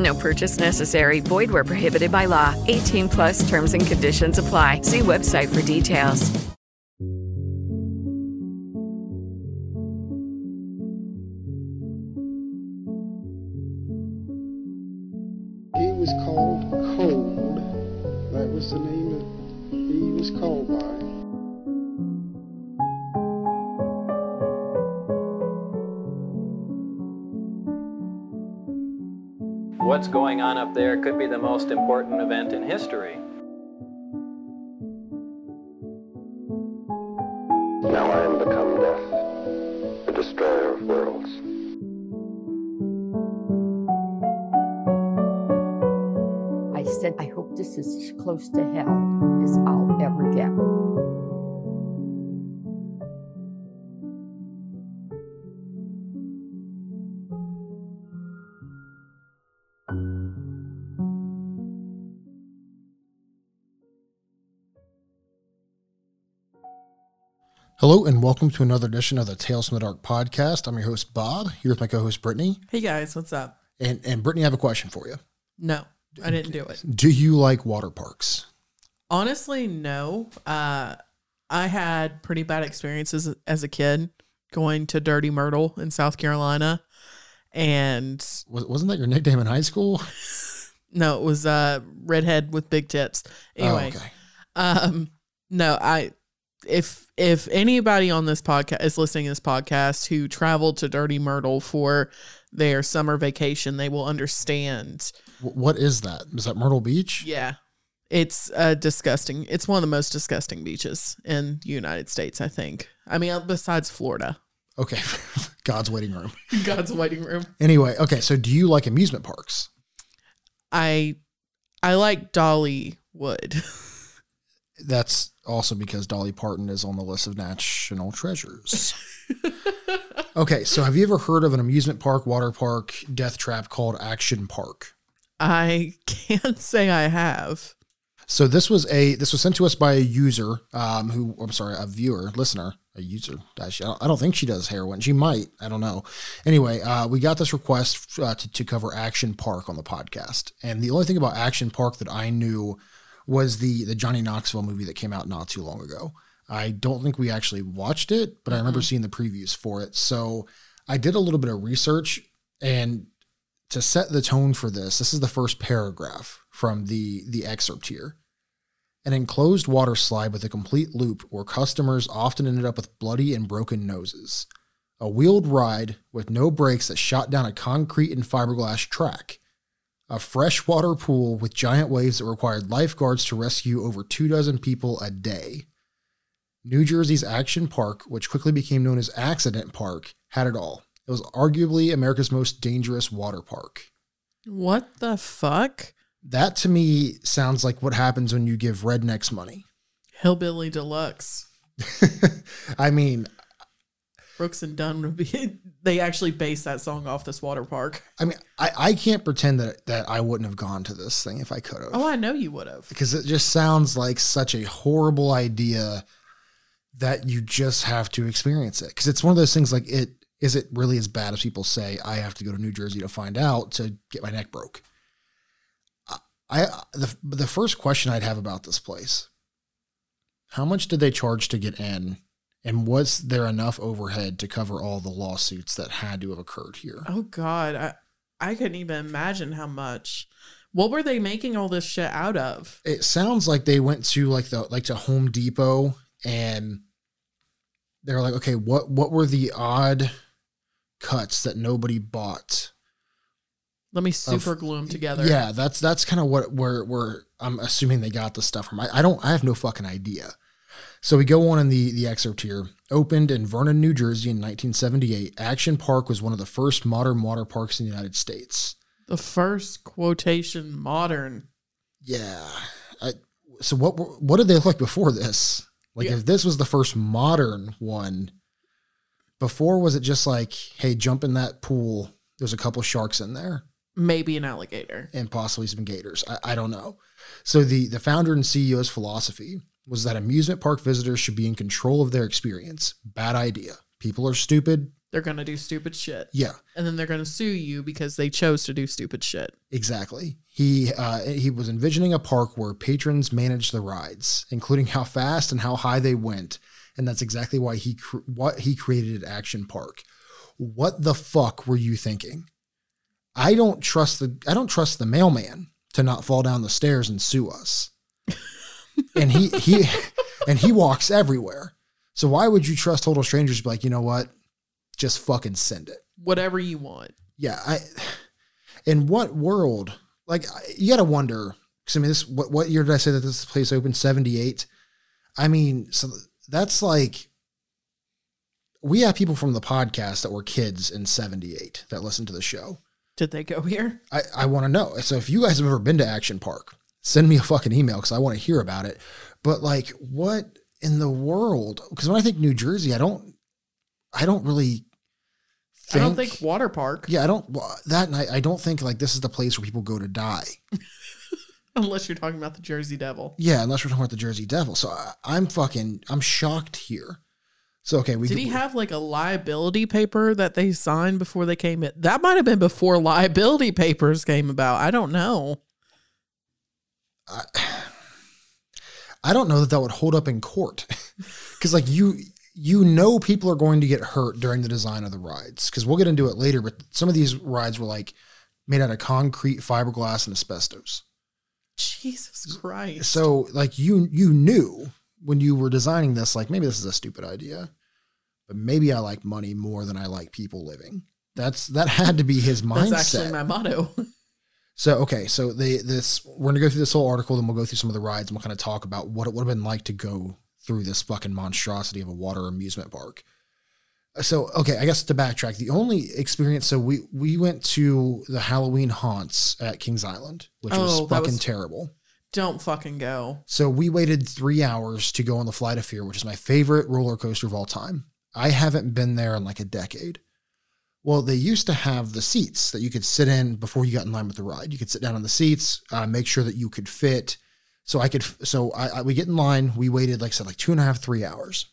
No purchase necessary. Void where prohibited by law. 18 plus terms and conditions apply. See website for details. He was called Cold. That was the name that he was called by. What's going on up there could be the most important event in history. Now I am become death, the destroyer of worlds. I said, I hope this is as close to hell as I'll ever get. And welcome to another edition of the Tales from the Dark podcast. I'm your host Bob, here with my co-host Brittany. Hey guys, what's up? And and Brittany, I have a question for you. No, I didn't do it. Do you like water parks? Honestly, no. Uh, I had pretty bad experiences as a kid going to Dirty Myrtle in South Carolina, and Was, wasn't that your nickname in high school? no, it was uh, redhead with big tits. Anyway, Oh, okay. um, no, I if if anybody on this podcast is listening to this podcast who traveled to Dirty Myrtle for their summer vacation, they will understand What is that? Is that Myrtle Beach? Yeah. It's uh, disgusting. It's one of the most disgusting beaches in the United States, I think. I mean, uh, besides Florida. Okay. God's waiting room. God's waiting room. Anyway, okay, so do you like amusement parks? I I like Dollywood. That's also because Dolly Parton is on the list of national treasures. okay, so have you ever heard of an amusement park, water park, death trap called Action Park? I can't say I have. So this was a this was sent to us by a user um, who I'm sorry, a viewer, listener, a user. Actually, I don't, I don't think she does heroin. She might. I don't know. Anyway, uh, we got this request uh, to, to cover Action Park on the podcast, and the only thing about Action Park that I knew was the the Johnny Knoxville movie that came out not too long ago. I don't think we actually watched it, but I remember mm-hmm. seeing the previews for it. So I did a little bit of research and to set the tone for this, this is the first paragraph from the the excerpt here. An enclosed water slide with a complete loop where customers often ended up with bloody and broken noses. A wheeled ride with no brakes that shot down a concrete and fiberglass track. A freshwater pool with giant waves that required lifeguards to rescue over two dozen people a day. New Jersey's Action Park, which quickly became known as Accident Park, had it all. It was arguably America's most dangerous water park. What the fuck? That to me sounds like what happens when you give rednecks money. Hillbilly Deluxe. I mean, Brooks and Dunn would be. They actually based that song off this water park. I mean, I, I can't pretend that, that I wouldn't have gone to this thing if I could have. Oh, I know you would have. Because it just sounds like such a horrible idea that you just have to experience it. Because it's one of those things like it is it really as bad as people say? I have to go to New Jersey to find out to get my neck broke. I the the first question I'd have about this place: How much did they charge to get in, and was there enough overhead to cover all the lawsuits that had to have occurred here? Oh God, I I couldn't even imagine how much. What were they making all this shit out of? It sounds like they went to like the like to Home Depot and they're like, okay, what what were the odd cuts that nobody bought? Let me super glue them together. Yeah, that's that's kind of what where where I'm assuming they got the stuff from. I, I don't I have no fucking idea. So we go on in the the excerpt here. Opened in Vernon, New Jersey in 1978, Action Park was one of the first modern water parks in the United States. The first quotation modern. Yeah. I, so what what did they look like before this? Like Yeah. if this was the first modern one, before was it just like, hey, jump in that pool? There's a couple sharks in there Maybe an alligator. and possibly some gators. I, I don't know. So the the founder and CEO's philosophy was that amusement park visitors should be in control of their experience. Bad idea. People are stupid. They're gonna do stupid shit. Yeah, And then they're gonna sue you because they chose to do stupid shit. exactly. He uh, he was envisioning a park where patrons managed the rides, including how fast and how high they went, and that's exactly why he cr- what he created Action Park. What the fuck were you thinking? I don't trust the I don't trust the mailman to not fall down the stairs and sue us. And he he and he walks everywhere. So why would you trust total strangers to be like, you know what? Just fucking send it. Whatever you want. Yeah, I in what world? Like you got to wonder cuz I mean this what what year did I say that this place opened 78? I mean, so that's like we have people from the podcast that were kids in 78 that listened to the show. Did they go here? I, I want to know. So if you guys have ever been to Action Park, send me a fucking email because I want to hear about it. But like, what in the world? Because when I think New Jersey, I don't, I don't really. I don't think water park. Yeah, I don't. That and I, I don't think like this is the place where people go to die. Unless you're talking about the Jersey Devil. Yeah, unless we're talking about the Jersey Devil. So I, I'm fucking, I'm shocked here. So okay, we Did he have like a liability paper that they signed before they came in? That might have been before liability papers came about. I don't know. I don't know that that would hold up in court. Because like you you know people are going to get hurt during the design of the rides. Because we'll get into it later but some of these rides were like made out of concrete fiberglass and asbestos. Jesus Christ. so like you you knew when you were designing this like maybe this is a stupid idea but maybe i like money more than i like people living. That's that had to be his mindset That's actually my motto. so okay, so they this we're gonna go through this whole article, then we'll go through some of the rides and we'll kind of talk about what it would have been like to go through this fucking monstrosity of a water amusement park. So okay, I guess to backtrack, the only experience so we we went to the Halloween haunts at Kings Island, which Oh, was fucking was- terrible. don't fucking go. So we waited three hours to go on the Flight of Fear, which is my favorite roller coaster of all time. I haven't been there in like a decade. Well, they used to have the seats that you could sit in before you got in line with the ride. You could sit down on the seats, uh, make sure that you could fit. So I could, so I, I we get in line. We waited, like I said, like two and a half, three hours,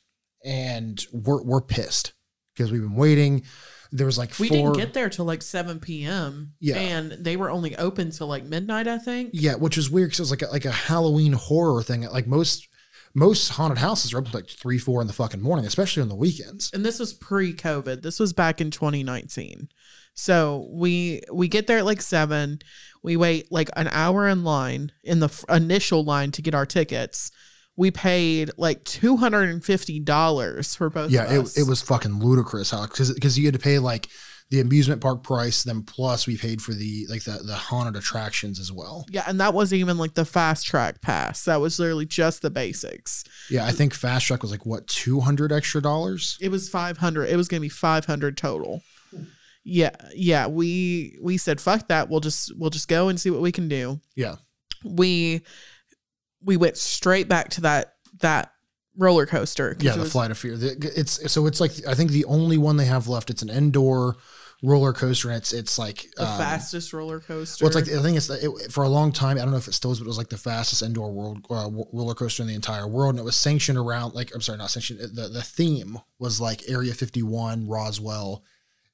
and we're we're pissed because we've been waiting. There was like We four. didn't get there till like 7 p.m. Yeah. And they were only open till like midnight, I think. Yeah, which is weird because it was like a, like a Halloween horror thing. Like most most haunted houses are open like three, four in the fucking morning, especially on the weekends. And this was pre-COVID. This was back in 2019. So we we get there at like 7. We wait like an hour in line in the f- initial line to get our tickets. We paid like $250 for both Yeah, of us. it, it was fucking ludicrous how because because you had to pay like the amusement park price, then plus we paid for the like the the haunted attractions as well. Yeah, and that wasn't even like the fast track pass. That was literally just the basics. Yeah, I think Fast Track was like what two hundred extra dollars. It was 500. It was to be 500 total. Yeah, yeah, we we said fuck that. We'll just we'll just go and see what we can do. Yeah, We we went straight back to that that roller coaster. yeah, the was- Flight of Fear. The- It's so it's like I think the only one they have left. It's an indoor roller coaster, and it's it's like the um, fastest roller coaster. Well, it's like the thing is that it, for a long time, I don't know if it still is, but it was like the fastest indoor world uh, roller coaster in the entire world, and it was sanctioned around like I'm sorry, not sanctioned. The the theme was like Area 51, Roswell.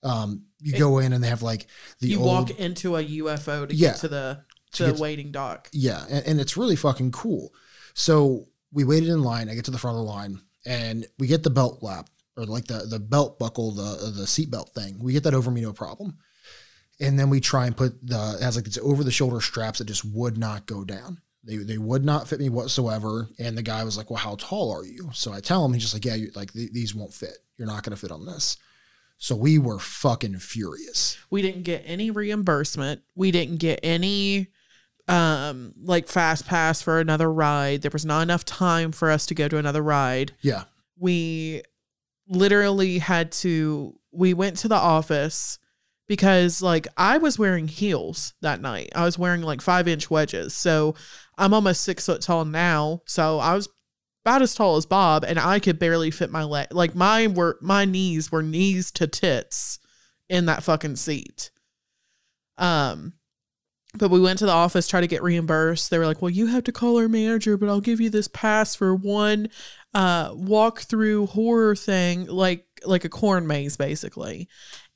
Um, you It- go in and they have like the you old, walk into a UFO to Yeah. get to the To the waiting dock. yeah, and, and it's really fucking cool. So we waited in line. I get to the front of the line, and we get the belt lap or like the the belt buckle, the the seat belt thing. We get that over me, no problem. And then we try and put the has like it's over the shoulder straps that just would not go down. They, they would not fit me whatsoever. And the guy was like, well, how tall are you? So I tell him, he's just like, yeah, you like th- these won't fit. You're not going to fit on this. So we were fucking furious. We didn't get any reimbursement. We didn't get any um like fast pass for another ride. There was not enough time for us to go to another ride. Yeah. We literally had to we went to the office because like I was wearing heels that night. I was wearing like five inch wedges. So I'm almost six foot tall now. So I was about as tall as Bob and I could barely fit my leg. Like my were my knees were knees to tits in that fucking seat. Um but we went to the office try to get reimbursed. They were like, "Well, you have to call our manager, but I'll give you this pass for one uh walk through horror thing like like a corn maze basically."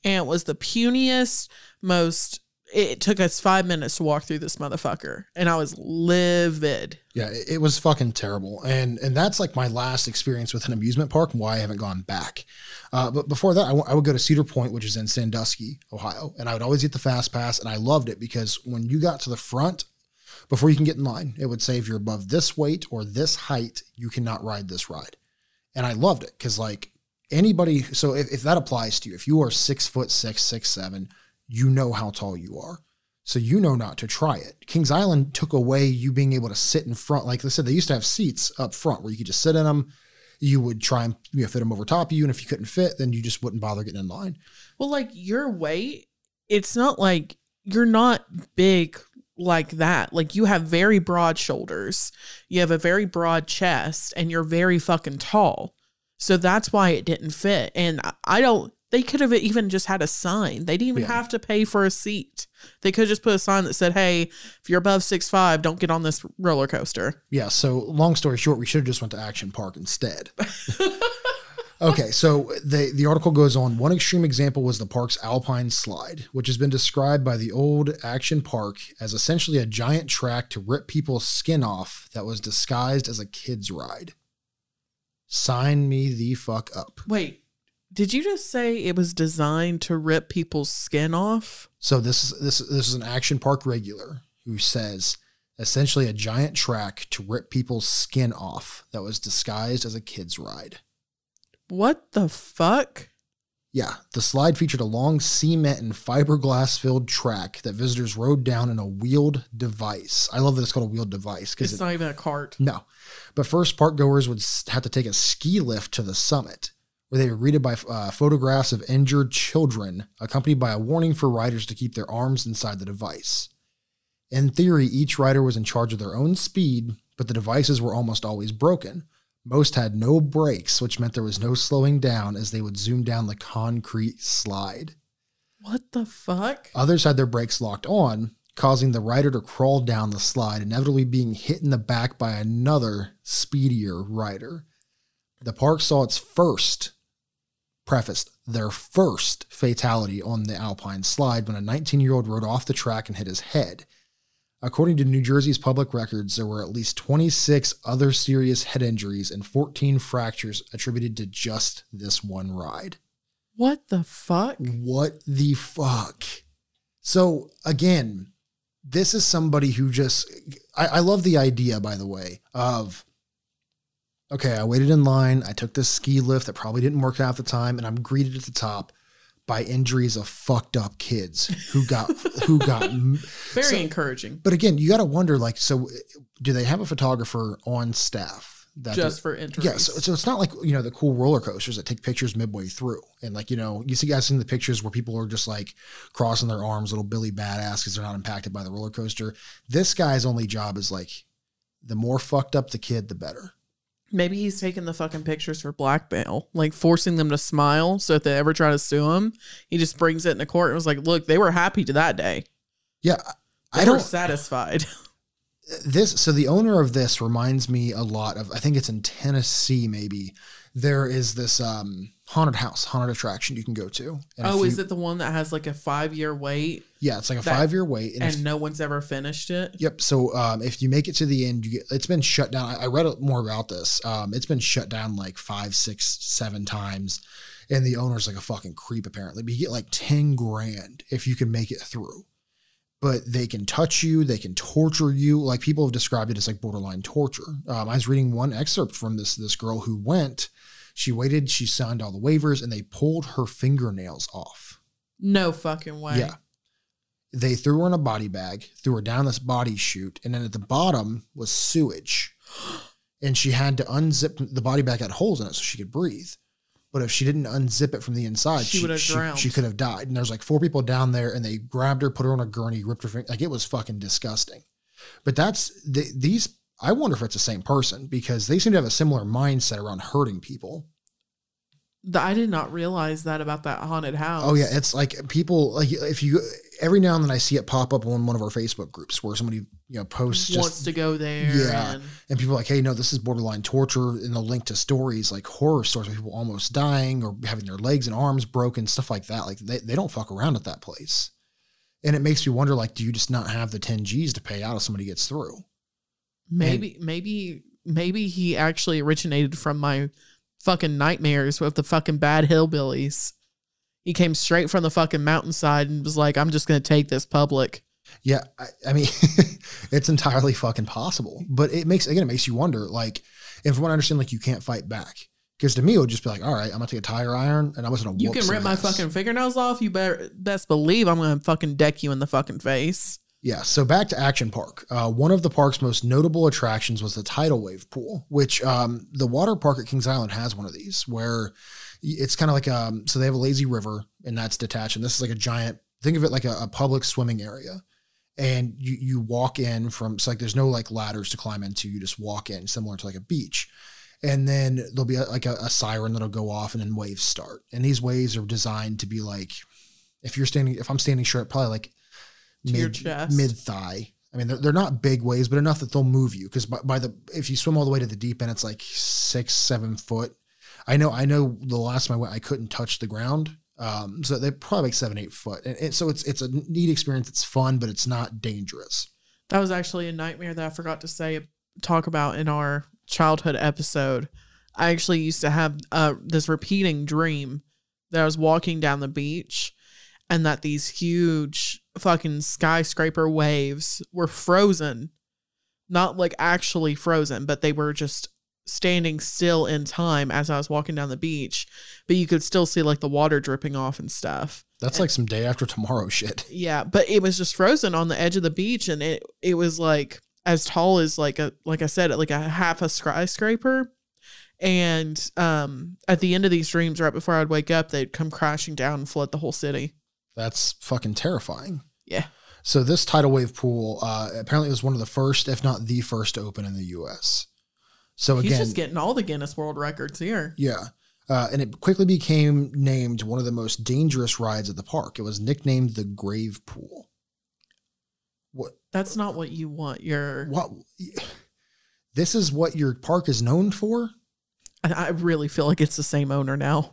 And it was the puniest most it took us 5 minutes to walk through this motherfucker and I was livid. Yeah, it, it was fucking terrible. And and that's like my last experience with an amusement park and why I haven't gone back. Uh, but before that, I, w- I would go to Cedar Point, which is in Sandusky, Ohio, and I would always get the fast pass, and I loved it because when you got to the front, before you can get in line, it would say if you're above this weight or this height, you cannot ride this ride. And I loved it because like anybody, so if, if that applies to you, if you are six foot six, six seven, you know how tall you are. So you know not to try it. Kings Island took away you being able to sit in front. Like I said, they used to have seats up front where you could just sit in them. You would try and you know, fit them over top of you, and if you couldn't fit, then you just wouldn't bother getting in line. Well, like your weight, it's not like you're not big like that. Like you have very broad shoulders, you have a very broad chest, and you're very fucking tall. So that's why it didn't fit. And I- don't, they could have even just had a sign. They didn't even Yeah. have to pay for a seat. They could just put a sign that said, hey, if you're above six five, don't get on this roller coaster. Yeah. So long story short, we should have just went to Action Park instead. okay. So the the article goes on. One extreme example was the park's Alpine Slide, which has been described by the old Action Park as essentially a giant track to rip people's skin off that was disguised as a kids ride. Sign me the fuck up. Wait, did you just say it was designed to rip people's skin off? So this is this this is an Action Park regular who says essentially a giant track to rip people's skin off that was disguised as a kids ride. What the fuck? Yeah, the slide featured a long cement and fiberglass filled track that visitors rode down in a wheeled device. I love that it's called a wheeled device because It's not even a cart. no. But first, park goers would have to take a ski lift to the summit, where they were greeted by uh, photographs of injured children, accompanied by a warning for riders to keep their arms inside the device. In theory, each rider was in charge of their own speed, but the devices were almost always broken. Most had no brakes, which meant there was no slowing down as they would zoom down the concrete slide. What the fuck? Others had their brakes locked on, causing the rider to crawl down the slide, inevitably being hit in the back by another speedier rider. The park saw its first, prefaced, their first fatality on the Alpine slide when a 19 year old rode off the track and hit his head. According to New Jersey's public records, there were at least 26 other serious head injuries and 14 fractures attributed to just this one ride. What the fuck? What the fuck? So again, this is somebody who just I, I love the idea, by the way, of okay, I waited in line, I took this ski lift that probably didn't work out at the time, and I'm greeted at the top by injuries of fucked up kids who got who got Very so- encouraging. but again, you got to wonder like, so do they have a photographer on staff that Just for interest. Yeah, so, so it's not like you know the cool roller coasters that take pictures midway through, and like you know you see guys in the pictures where people are just like crossing their arms, little Billy badass because they're not impacted by the roller coaster. This guy's only job is like the more fucked up the kid, the better. Maybe he's taking the fucking pictures for blackmail, like forcing them to smile. So if they ever try to sue him, he just brings it in the court and was like, "Look, they were happy to that day. Yeah, They I were don't satisfied." this so the owner of this reminds me a lot of I think it's in Tennessee maybe. There is this um haunted house, haunted attraction you can go to. And oh, is it the one that has like a five year wait? Yeah, it's like a that- five year wait. and, And, if- no one's ever finished it. Yep. So um, if you make it to the end, you get it's been shut down. I, I read more about this. Um, it's been shut down like five, six, seven times, and the owner's like a fucking creep apparently. But you get like ten grand if you can make it through. but they can touch you, they can torture you. Like people have described it as like borderline torture. Um, I was reading one excerpt from this this girl who went. She waited, she signed all the waivers, and they pulled her fingernails off. No fucking way. Yeah. They threw her in a body bag, threw her down this body chute, and then at the bottom was sewage. And she had to unzip the body bag had holes in it so she could breathe. But if she didn't unzip it from the inside, She would have she, drowned. she could have died. And there's like four people down there, and they grabbed her, put her on a gurney, ripped her finger. Like it was fucking disgusting. But that's the, these. I wonder if it's the same person because they seem to have a similar mindset around hurting people. The- I did not realize that about that haunted house. Oh yeah, it's like people like if you every now and then I see it pop up on one of our Facebook groups where somebody you know posts just wants to go there. yeah, and- and people are like, hey, no, this is borderline torture, and they'll link to stories like horror stories of people almost dying or having their legs and arms broken, stuff like that. Like they, they don't fuck around at that place, and it makes me wonder, like, do you just not have the ten G's to pay out if somebody gets through? Maybe, maybe, maybe he actually originated from my fucking nightmares with the fucking bad hillbillies. He came straight from the fucking mountainside and was like, "I'm just gonna take this public." Yeah, I, I mean, it's entirely fucking possible, but it makes again, it makes you wonder. Like, and from what I understand, like you can't fight back because to me it would just be like, all right, I'm gonna take a tire iron and I'm just gonna. You can rip my ass. fucking fingernails off. You better best believe I'm gonna fucking deck you in the fucking face. Yeah, so back to Action Park. Uh, one of the park's most notable attractions was the tidal wave pool, which um, the water park at Kings Island has one of these where it's kind of like um, so they have a lazy river and that's detached, and this is like a giant. Think of it like a, a public swimming area, and you you walk in from. It's like there's no like ladders to climb into. You just walk in, similar to like a beach, and then there'll be a, like a, a siren that'll go off, and then waves start. And these waves are designed to be like, if you're standing, if I'm standing short, probably like To your mid chest. mid thigh. I mean, they're, they're not big waves, but enough that they'll move you. Because by, by the if you swim all the way to the deep end, it's like six, seven foot. I know, I know. The last time I went, I couldn't touch the ground. Um, so they're probably like seven, eight foot, and, and so it's it's a neat experience. It's fun, but it's not dangerous. That was actually a nightmare that I forgot to say talk about in our childhood episode. I actually used to have uh, this repeating dream that I was walking down the beach and that these huge fucking skyscraper waves were frozen. Not like actually frozen, but they were just standing still in time as I was walking down the beach. But you could still see like the water dripping off and stuff. That's like some day after tomorrow shit. Yeah, but it was just frozen on the edge of the beach, and it it was like as tall as like a like I said, like a half a skyscraper. And um, at the end of these dreams, right before I'd wake up, they'd come crashing down and flood the whole city. That's fucking terrifying. Yeah. So this tidal wave pool uh, apparently was one of the first, if not the first, to open in the U.S. So again, He's just getting all the Guinness World Records here. Yeah. Uh, and it quickly became named one of the most dangerous rides at the park. It was nicknamed the Grave Pool. What? That's not what you want. Your What? This is what your park is known for? I, I really feel like it's the same owner now.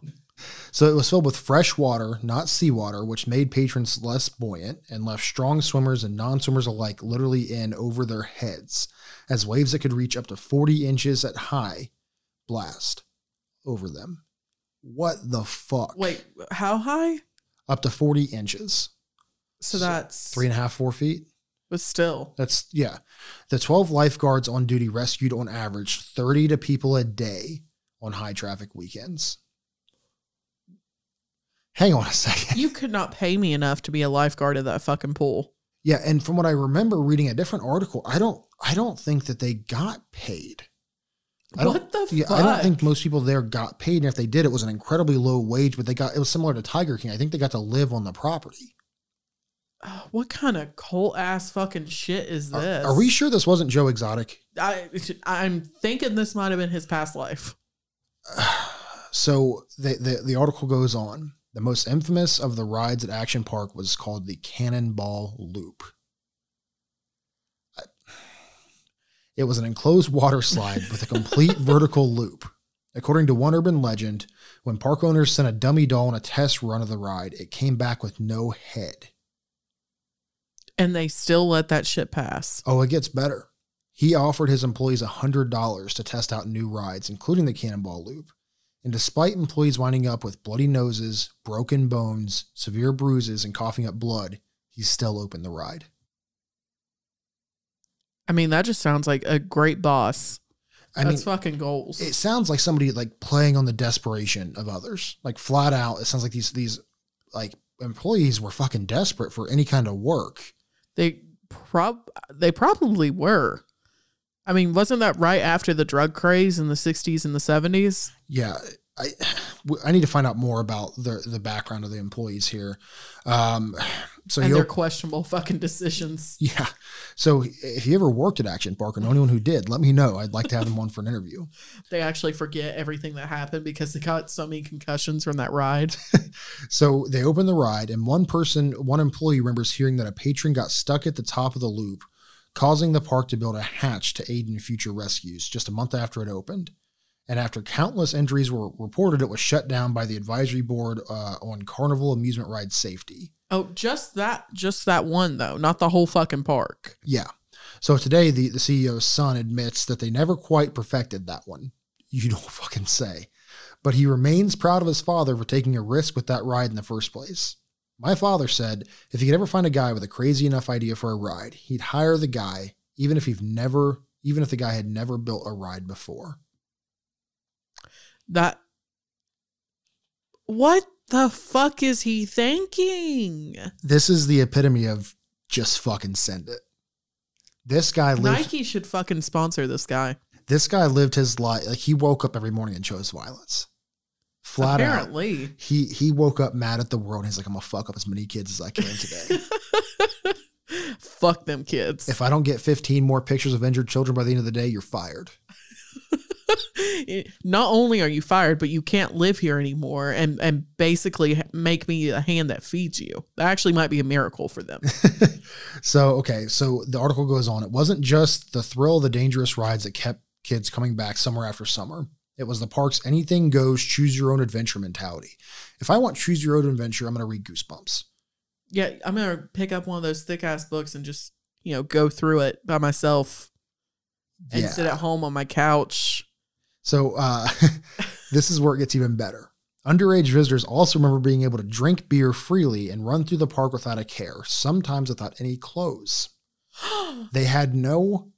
So it was filled with fresh water, not seawater, which made patrons less buoyant and left strong swimmers and non swimmers alike literally in over their heads as waves that could reach up to 40 inches at high blast over them. What the fuck? Wait, how high? Up to 40 inches. So that's Three and a half, four feet. but still. That's yeah. The 12 lifeguards on duty rescued on average 30 to people a day on high traffic weekends. Hang on a second. You could not pay me enough to be a lifeguard at that fucking pool. Yeah, and from what I remember reading a different article, I don't I don't think that they got paid. I don't, What the yeah, I don't think most people there got paid. And if they did, it was an incredibly low wage, but they got it was similar to Tiger King. I think they got to live on the property. Uh, what kind of cult ass fucking shit is Are- this? Are, we sure this wasn't Joe Exotic? I I'm thinking this might have been his past life. So the, the the article goes on. The most infamous of the rides at Action Park was called the Cannonball Loop. It was an enclosed water slide with a complete vertical loop. According to one urban legend, when park owners sent a dummy doll on a test run of the ride, it came back with no head. And they still let that shit pass. Oh, it gets better. He offered his employees $100 to test out new rides, including the Cannonball Loop. And despite employees winding up with bloody noses, broken bones, severe bruises, and coughing up blood, he still opened the ride. I mean, that just sounds like a great boss. I That's mean, fucking goals. it sounds like somebody like playing on the desperation of others. Like flat out, it sounds like these these like employees were fucking desperate for any kind of work. They prob they probably were. I mean, wasn't that right after the drug craze in the 60s and the 70s? Yeah, I I need to find out more about the the background of the employees here. Um, so and their questionable fucking decisions. yeah. So if you ever worked at Action Park or know anyone who did, let me know. I'd like to have them on for an interview. They actually forget everything that happened because they got so many concussions from that ride. So they open the ride, and one person, one employee remembers hearing that a patron got stuck at the top of the loop, causing the park to build a hatch to aid in future rescues just a month after it opened. And after countless injuries were reported, it was shut down by the advisory board uh, on carnival amusement ride safety. Oh, just that, just that one though, not the whole fucking park. Yeah. So today, the, the CEO's son admits that they never quite perfected that one. You don't fucking say. But he remains proud of his father for taking a risk with that ride in the first place. My father said if he could ever find a guy with a crazy enough idea for a ride, he'd hire the guy, even if he've never, even if the guy had never built a ride before. That. What the fuck is he thinking? This is the epitome of just fucking send it. This guy lived. Nike should fucking sponsor this guy. This guy lived his life like he woke up every morning and chose violence. Flat out. Apparently. He he woke up mad at the world. He's like, I'm gonna fuck up as many kids as I can today. Fuck them kids. if I don't get 15 more pictures of injured children by the end of the day, you're fired. Not only are you fired, but you can't live here anymore and, and basically make me a hand that feeds you. That actually might be a miracle for them. So okay, so the article goes on. It wasn't just the thrill of the dangerous rides that kept kids coming back summer after summer. It was the park's anything goes, choose your own adventure mentality. If I want choose your own adventure, I'm gonna read Goosebumps. yeah, I'm going to pick up one of those thick ass books and just, you know, go through it by myself and Yeah. sit at home on my couch. So uh, this is where it gets even better. Underage visitors also remember being able to drink beer freely and run through the park without a care, sometimes without any clothes. They had no,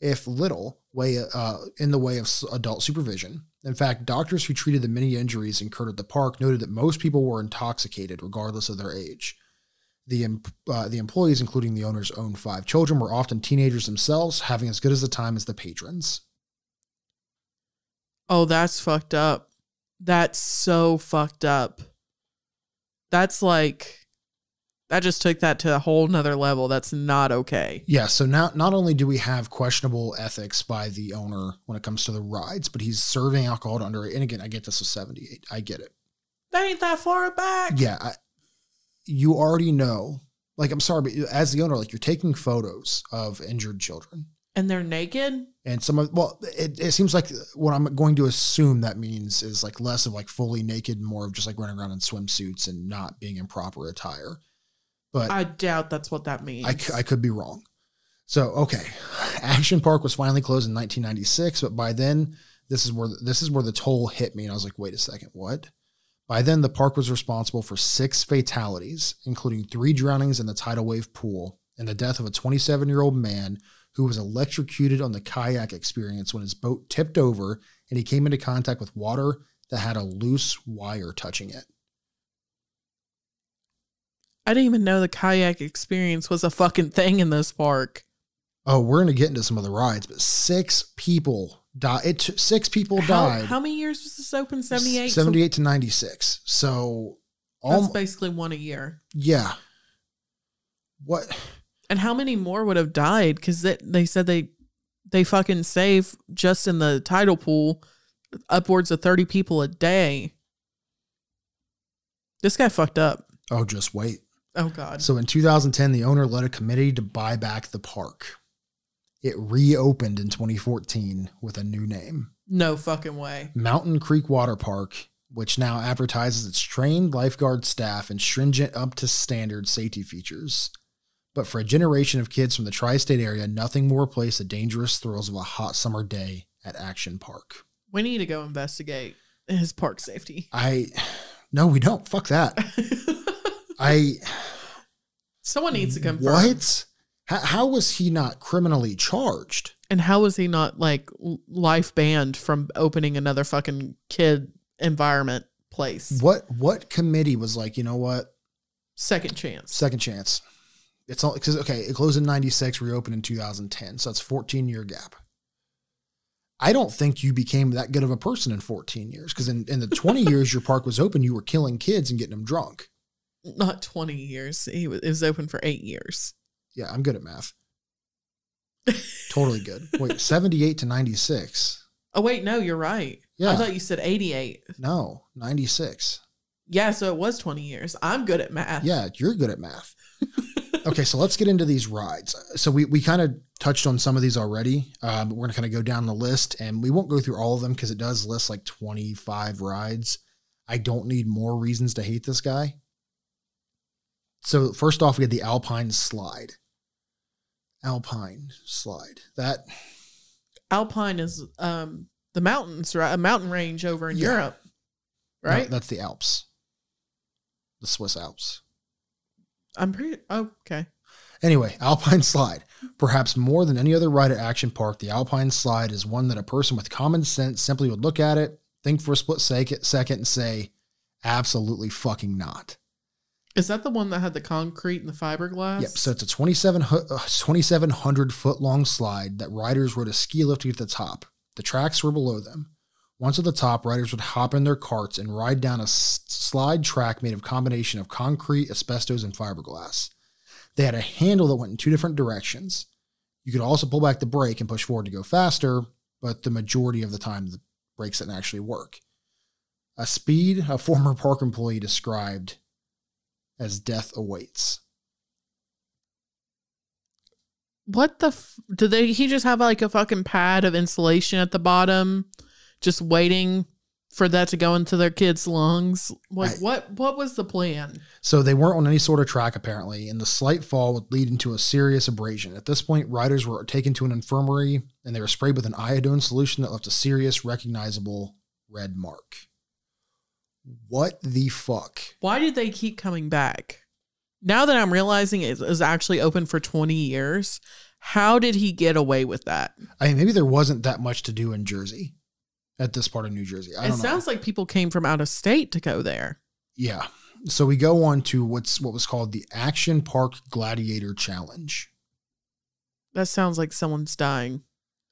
if little, way uh, in the way of adult supervision. In fact, doctors who treated the many injuries incurred at the park noted that most people were intoxicated, regardless of their age. The uh, the employees, including the owner's own five children, were often teenagers themselves, having as good as a time as the patrons. Oh, that's fucked up. That's so fucked up. That's like that just took that to a whole nother level. That's not okay. Yeah, so now not only do we have questionable ethics by the owner when it comes to the rides, but he's serving alcohol to underage. And again, I get this was 78. I get it. That ain't that far back. Yeah, I, you already know. Like, I'm sorry, but as the owner, like you're taking photos of injured children. And they're naked? And some of, well, it, it seems like what I'm going to assume that means is like less of like fully naked, more of just like running around in swimsuits and not being in proper attire. But I doubt that's what that means. I could be wrong. So okay, Action Park was finally closed in 1996, but by then this is where this is where the toll hit me, and I was like, wait a second, what? By then, the park was responsible for six fatalities, including three drownings in the tidal wave pool and the death of a 27 year old man who was electrocuted on the kayak experience when his boat tipped over and he came into contact with water that had a loose wire touching it. I didn't even know the kayak experience was a fucking thing in this park. Oh, we're gonna get into some of the rides, but six people died. It t- six people How, died. how many years was this open? 78? 78 to 96. So, That's all, basically one a year. yeah. What? And how many more would have died? Because they, they said they they fucking save just in the tidal pool upwards of 30 people a day. This guy fucked up. Oh, just wait. Oh, God. So in 2010, the owner led a committee to buy back the park. It reopened in 2014 with a new name no fucking way. Mountain Creek Water Park, which now advertises its trained lifeguard staff and stringent up to standard safety features. But for a generation of kids from the tri state area, nothing will replace the dangerous thrills of a hot summer day at Action Park. We need to go investigate his park safety. I, no, we don't. Fuck that. I, Someone needs to confirm. what? How, how was he not criminally charged? And how was he not like life banned from opening another fucking kid environment place? What what committee was like, you know what? Second chance. Second chance. It's all because okay, it closed in '96, reopened in 2010, so that's 14 year gap. I don't think you became that good of a person in 14 years because in, in the 20 years your park was open, you were killing kids and getting them drunk. Not 20 years. He was, it was open for eight years. Yeah, I'm good at math. totally good. Wait, 78 to 96. Oh, wait, no, you're right. Yeah. I thought you said 88. No, 96. Yeah, so it was 20 years. I'm good at math. Yeah, you're good at math. okay, so let's get into these rides. So we, we kind of touched on some of these already, um, but we're going to kind of go down the list and we won't go through all of them because it does list like 25 rides. I don't need more reasons to hate this guy. So first off, we had the Alpine Slide. Alpine Slide. That Alpine is um the mountains, right? A mountain range over in Yeah. Europe, no, right? that's the Alps. The Swiss Alps. I'm pretty okay. Anyway, Alpine Slide. Perhaps more than any other ride at Action Park, the Alpine Slide is one that a person with common sense simply would look at it, think for a split second, and say, absolutely fucking not. Is that the one that had the concrete and the fiberglass? Yep. So it's a 27 uh, 2,700 foot long slide that riders rode a ski lift to get to the top. The tracks were below them. Once at the top, riders would hop in their carts and ride down a slide track made of combination of concrete, asbestos, and fiberglass. They had a handle that went in two different directions. You could also pull back the brake and push forward to go faster, but the majority of the time the brakes didn't actually work. A speed a former park employee described as death awaits. What the f- did they he just have like a fucking pad of insulation at the bottom just waiting for that to go into their kids' lungs? Like what what was the plan? So they weren't on any sort of track apparently, and the slight fall would lead into a serious abrasion. At this point, riders were taken to an infirmary and they were sprayed with an iodine solution that left a serious, recognizable red mark. What the fuck? Why did they keep coming back? Now that I'm realizing it is actually open for 20 years, how did he get away with that? I mean, maybe there wasn't that much to do in Jersey at this part of New Jersey. I It don't know. sounds like people came from out of state to go there. Yeah. So we go on to what's what was called the Action Park Gladiator Challenge. That sounds like someone's dying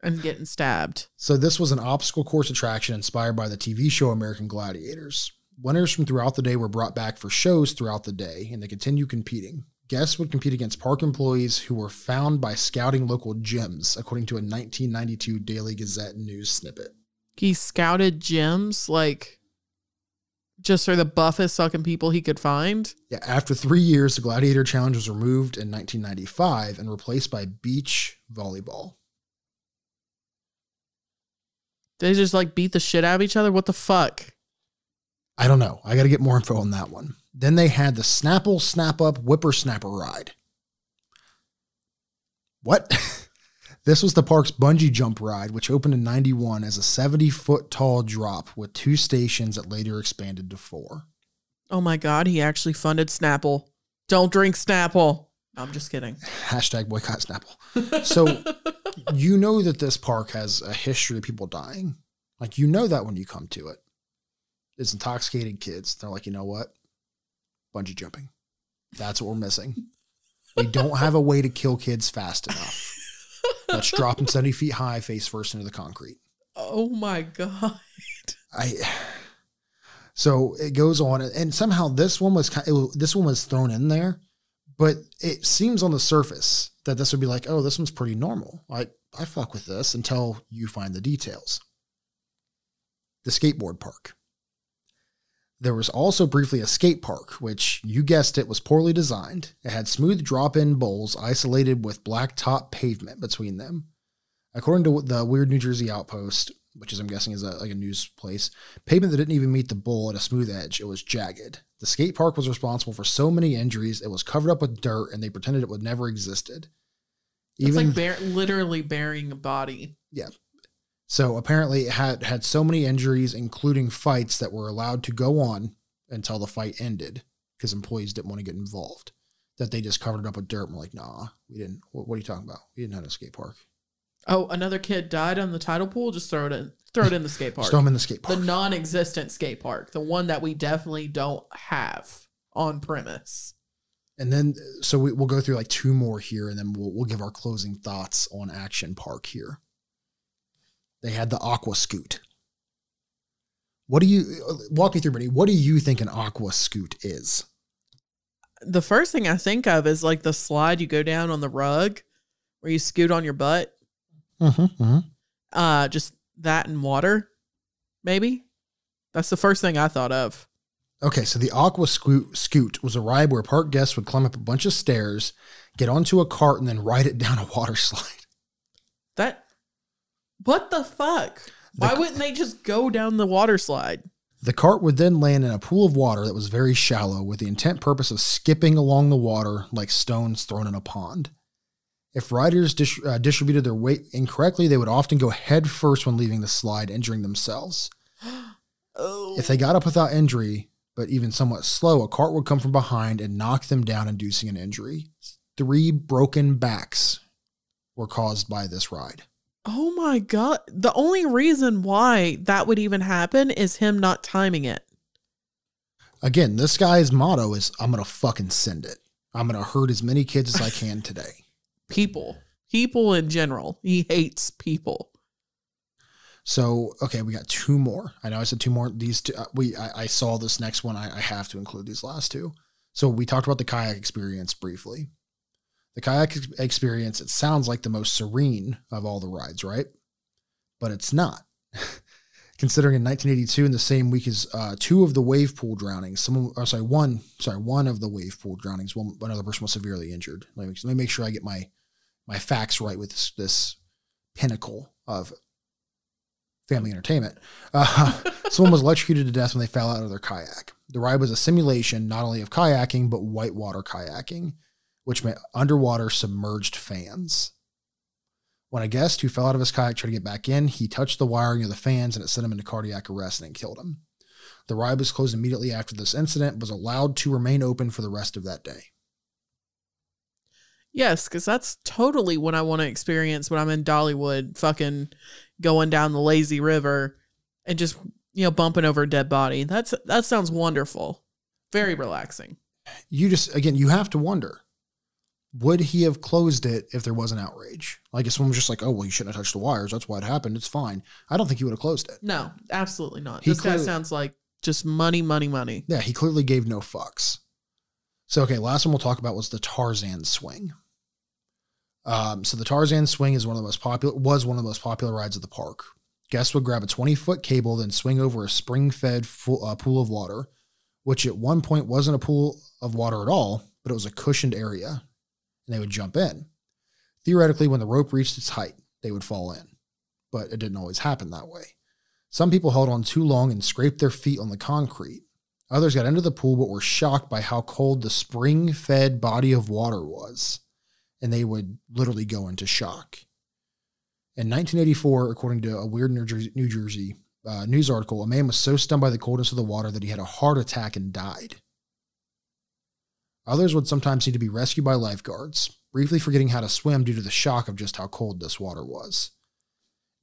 and getting stabbed. So this was an obstacle course attraction inspired by the TV show American Gladiators. Winners from throughout the day were brought back for shows throughout the day, and they continue competing. Guests would compete against park employees who were found by scouting local gyms, according to a 1992 Daily Gazette news snippet. He scouted gyms like just for the buffest fucking people he could find. Yeah, after three years, the Gladiator Challenge was removed in 1995 and replaced by beach volleyball. They just like beat the shit out of each other. What the fuck? I don't know. I got to get more info on that one. Then they had the Snapple Snap Up Whippersnapper ride. What? this was the park's bungee jump ride, which opened in 91 as a 70 foot tall drop with two stations that later expanded to four. Oh my god, he actually funded Snapple. Don't drink Snapple. I'm just kidding. Hashtag boycott Snapple. So you know that this park has a history of people dying. Like you know that when you come to it. It's intoxicated kids. They're like, you know what? Bungee jumping. That's what we're missing. We don't have a way to kill kids fast enough. Let's drop them 70 feet high, face first into the concrete. Oh my god. I so it goes on, and somehow this one was kind. It, was- this one was thrown in there, but it seems on the surface that this would be like, oh, this one's pretty normal. I I fuck with this until you find the details. The skateboard park. There was also briefly a skate park, which you guessed it was poorly designed. It had smooth drop in bowls isolated with black top pavement between them. According to the Weird New Jersey Outpost, which is I'm guessing is a, like a news place, pavement that didn't even meet the bowl at a smooth edge. It was jagged. The skate park was responsible for so many injuries. It was covered up with dirt, and they pretended it would never existed. It's like bear- literally burying a body. Yeah. So apparently it had had so many injuries, including fights that were allowed to go on until the fight ended because employees didn't want to get involved. that they just covered it up with dirt. And we're like, nah, we didn't. What, what are you talking about? We didn't have a skate park. Oh, another kid died on the tidal pool. Just throw it in. Throw it in the skate park. throw 'em in the skate park. The non-existent skate park, the one that we definitely don't have on premise. And then, so we, we'll go through like two more here, and then we'll we'll give our closing thoughts on Action Park here. They had the Aqua Scoot. What do you walk me through, Brittany? What do you think an Aqua Scoot is? The first thing I think of is like the slide you go down on the rug, where you scoot on your butt. Mm-hmm, Uh, just that and water, maybe. That's the first thing I thought of. Okay, so the Aqua Scoot, Scoot was a ride where park guests would climb up a bunch of stairs, get onto a cart, and then ride it down a water slide. That. What the fuck? Why wouldn't they just go down the water slide? The cart would then land in a pool of water that was very shallow with the intent purpose of skipping along the water like stones thrown in a pond. If riders dis- uh, distributed their weight incorrectly, they would often go head first when leaving the slide, injuring themselves. If they got up without injury, but even somewhat slow, a cart would come from behind and knock them down, inducing an injury. Three broken backs were caused by this ride. Oh my god. The only reason why that would even happen is him not timing it. Again, this guy's motto is I'm going to fucking send it. I'm going to hurt as many kids as I can today. People. People in general. He hates people. So, okay, we got two more. I know I said two more. These two, uh, we, I, I saw this next one. I, I have to include these last two. So, we talked about the kayak experience briefly. The kayak experience, it sounds like the most serene of all the rides, right? But it's not. Considering in 1982, in the same week as uh, two of the wave pool drownings, someone, oh, sorry, one, sorry, one of the wave pool drownings, one, another person was severely injured. Let me, let me make sure I get my my facts right with this, this pinnacle of family entertainment. Uh, someone was electrocuted to death when they fell out of their kayak. The ride was a simulation not only of kayaking, but whitewater kayaking, which meant underwater submerged fans. When a guest who fell out of his kayak tried to get back in, he touched the wiring of the fans and it sent him into cardiac arrest and it killed him. The ride was closed immediately after this incident, was allowed to remain open for the rest of that day. Yes, because that's totally what I want to experience when I'm in Dollywood, fucking going down the lazy river and just, you know, bumping over a dead body. That's that sounds wonderful. Very relaxing. You just again, you have to wonder would he have closed it if there was an outrage? Like if someone was just like, "Oh, well, you shouldn't have touched the wires. That's why it happened. It's fine." I don't think he would have closed it. No, absolutely not. He this guy sounds like just money, money, money. Yeah, he clearly gave no fucks. So okay, last one we'll talk about was the Tarzan swing. Um, so the Tarzan swing is one of the most popular was one of the most popular rides of the park. Guests would grab a 20 foot cable, then swing over a spring fed full, uh, pool of water, which at one point wasn't a pool of water at all, but it was a cushioned area, and they would jump in. Theoretically, when the rope reached its height, they would fall in, but it didn't always happen that way. Some people held on too long and scraped their feet on the concrete. Others got into the pool but were shocked by how cold the spring fed body of water was, and they would literally go into shock. In 1984, according to a weird New Jersey, New Jersey uh, news article, a man was so stunned by the coldness of the water that he had a heart attack and died. Others would sometimes need to be rescued by lifeguards, briefly forgetting how to swim due to the shock of just how cold this water was.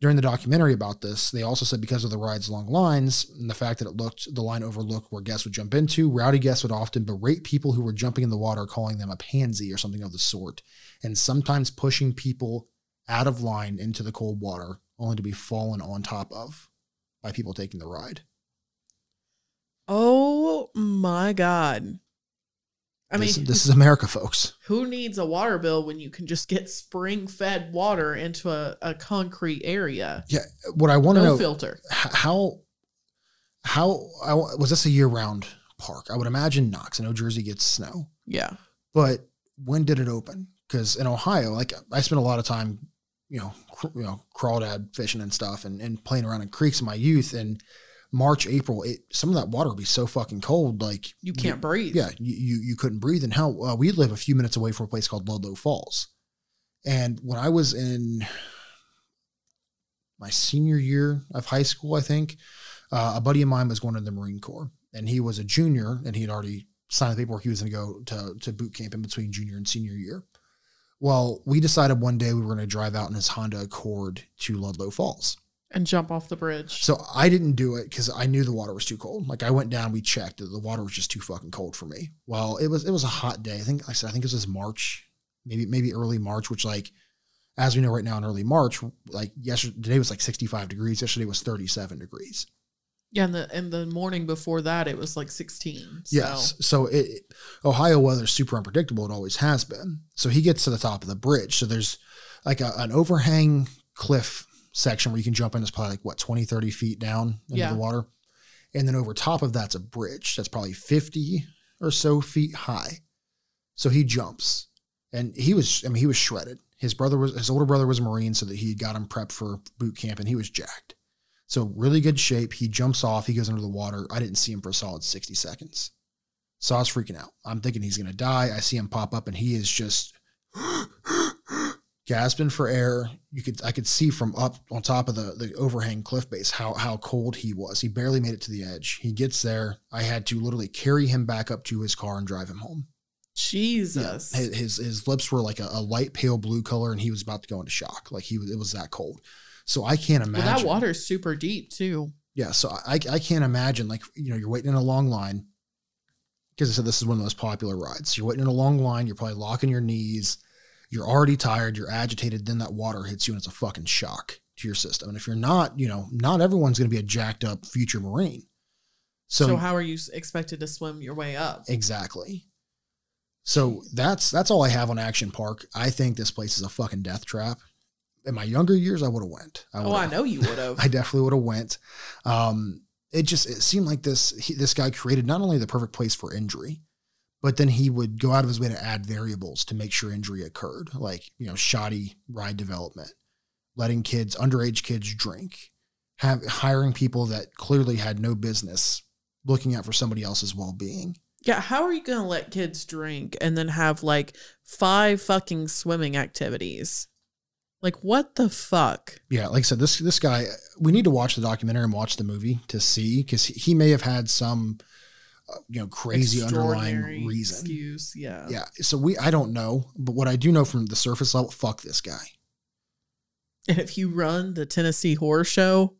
During the documentary about this, they also said because of the ride's long lines and the fact that it looked the line overlooked where guests would jump into, rowdy guests would often berate people who were jumping in the water, calling them a pansy or something of the sort, and sometimes pushing people out of line into the cold water, only to be fallen on top of by people taking the ride. Oh my god. I mean, this is America, folks. who needs a water bill when you can just get spring fed water into a, a concrete area? Yeah, what I want to No know filter. how how I, was this a year round park? I would imagine Knox. I know Jersey gets snow. Yeah. but when did it open? Because in Ohio, like I spent a lot of time, you know, cr- you know, crawdad fishing and stuff, and, and playing around in creeks in my youth. And March, April, it, some of that water would be so fucking cold, like You can't breathe. Yeah, you you, you couldn't breathe. And how uh, we live a few minutes away from a place called Ludlow Falls. And when I was in my senior year of high school, I think uh, a buddy of mine was going to the Marine Corps, and he was a junior, and he had already signed the paperwork. He was going to go to to boot camp in between junior and senior year. Well, we decided one day we were going to drive out in his Honda Accord to Ludlow Falls. And jump off the bridge. So I didn't do it because I knew the water was too cold. Like I went down, we checked, the water was just too fucking cold for me. Well, it was it was a hot day. I think I said I think it was March, maybe maybe early March, which like as we know right now in early March, like yesterday today was like 65 degrees. Yesterday was 37 degrees. Yeah, and the and the morning before that it was like 16. So. Yes. So it, Ohio weather is super unpredictable. It always has been. So he gets to the top of the bridge. So there's like a, an overhang cliff section where you can jump in. It's probably like what 20, 30 feet down into Yeah. the water. And then over top of that's a bridge that's probably 50 or so feet high. So he jumps and he was, I mean, he was shredded. His brother was, his older brother was a Marine, so that he got him prepped for boot camp and he was jacked. So really good shape. He jumps off, he goes under the water. I didn't see him for a solid 60 seconds. So I was freaking out. I'm thinking he's going to die. I see him pop up and he is just gasping for air. You could I could see from up on top of the the overhang cliff base how how cold he was. He barely made it to the edge. He gets there. I had to literally carry him back up to his car and drive him home. Jesus. His his, his lips were like a, a light pale blue color and he was about to go into shock. Like he was it was that cold. So I can't Well, imagine. that water is super deep too. Yeah, so I I can't imagine like you know you're waiting in a long line because I said this is one of the most popular rides. You're waiting in a long line. You're probably locking your knees. You're already tired. You're agitated. Then that water hits you and it's a fucking shock to your system. And if you're not, you know, not everyone's going to be a jacked up future marine. So, So, how are you expected to swim your way up? exactly. So that's that's all I have on Action Park. I think this place is a fucking death trap. In my younger years, I would have went. I oh, I know you would have. I definitely would have went. Um, it just it seemed like this he, this guy created not only the perfect place for injury, but then he would go out of his way to add variables to make sure injury occurred, like you know shoddy ride development, letting kids underage kids drink, have hiring people that clearly had no business looking out for somebody else's well being. Yeah, how are you going to let kids drink and then have like five fucking swimming activities? Like, what the fuck? Yeah, like I said, this this guy, we need to watch the documentary and watch the movie to see because he, may have had some, you know, crazy underlying reason. Excuse, yeah. Yeah, so we I don't know, but what I do know from the surface level, fuck this guy. And if you run the Tennessee Horror Show,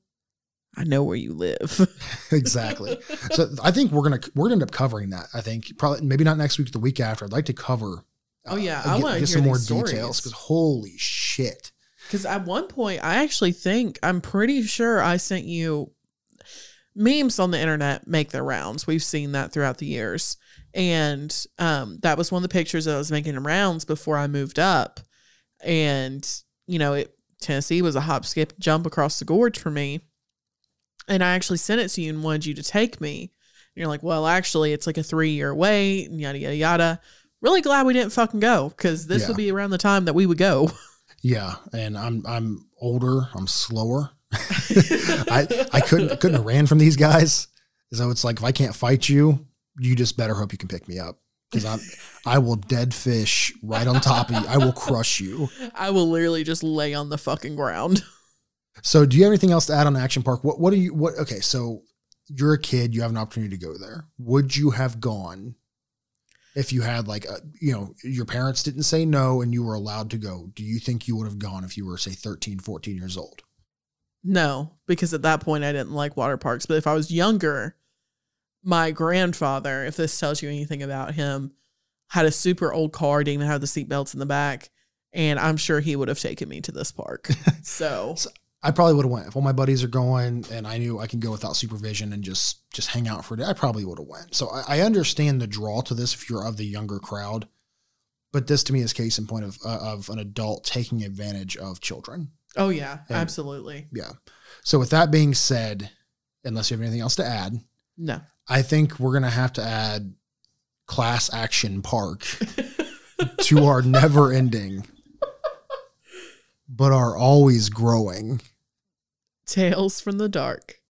I know where you live. exactly. So I think we're gonna we're gonna end up covering that. I think probably maybe not next week, the week after. I'd like to cover. Oh, yeah, uh, I get- wanna get some more stories. details because holy shit. Because at one point, I actually think, I'm pretty sure I sent you memes on the internet make their rounds. We've seen that throughout the years. And um, that was one of the pictures that I was making rounds before I moved up. And, you know, it, Tennessee was a hop, skip, jump across the gorge for me. And I actually sent it to you and wanted you to take me. And you're like, well, actually, it's like a three year wait, and yada, yada, yada. Really glad we didn't fucking go because this Yeah. would be around the time that we would go. Yeah, and I'm I'm older. I'm slower. I I couldn't I couldn't have ran from these guys. So it's like if I can't fight you, you just better hope you can pick me up because I'm I will dead fish right on top of you. I will crush you. I will literally just lay on the fucking ground. So, do you have anything else to add on Action Park? What What do you what? Okay, so you're a kid. You have an opportunity to go there. Would you have gone if you had like a you know your parents didn't say no and you were allowed to go? Do you think you would have gone if you were say 13, 14 years old? No, because at that point I didn't like water parks. But if I was younger, my grandfather, if this tells you anything about him, had a super old car, didn't even have the seatbelts in the back. And I'm sure he would have taken me to this park. So, I probably would have went if all my buddies are going and I knew I can go without supervision and just just hang out for a day. I probably would have went. So I, I understand the draw to this if you're of the younger crowd, but this to me is case in point of uh, of an adult taking advantage of children. Oh yeah, And- absolutely. Yeah. So with that being said, unless you have anything else to add, No. I think we're gonna have to add class action park to our never ending, but are always growing Tales from the dark.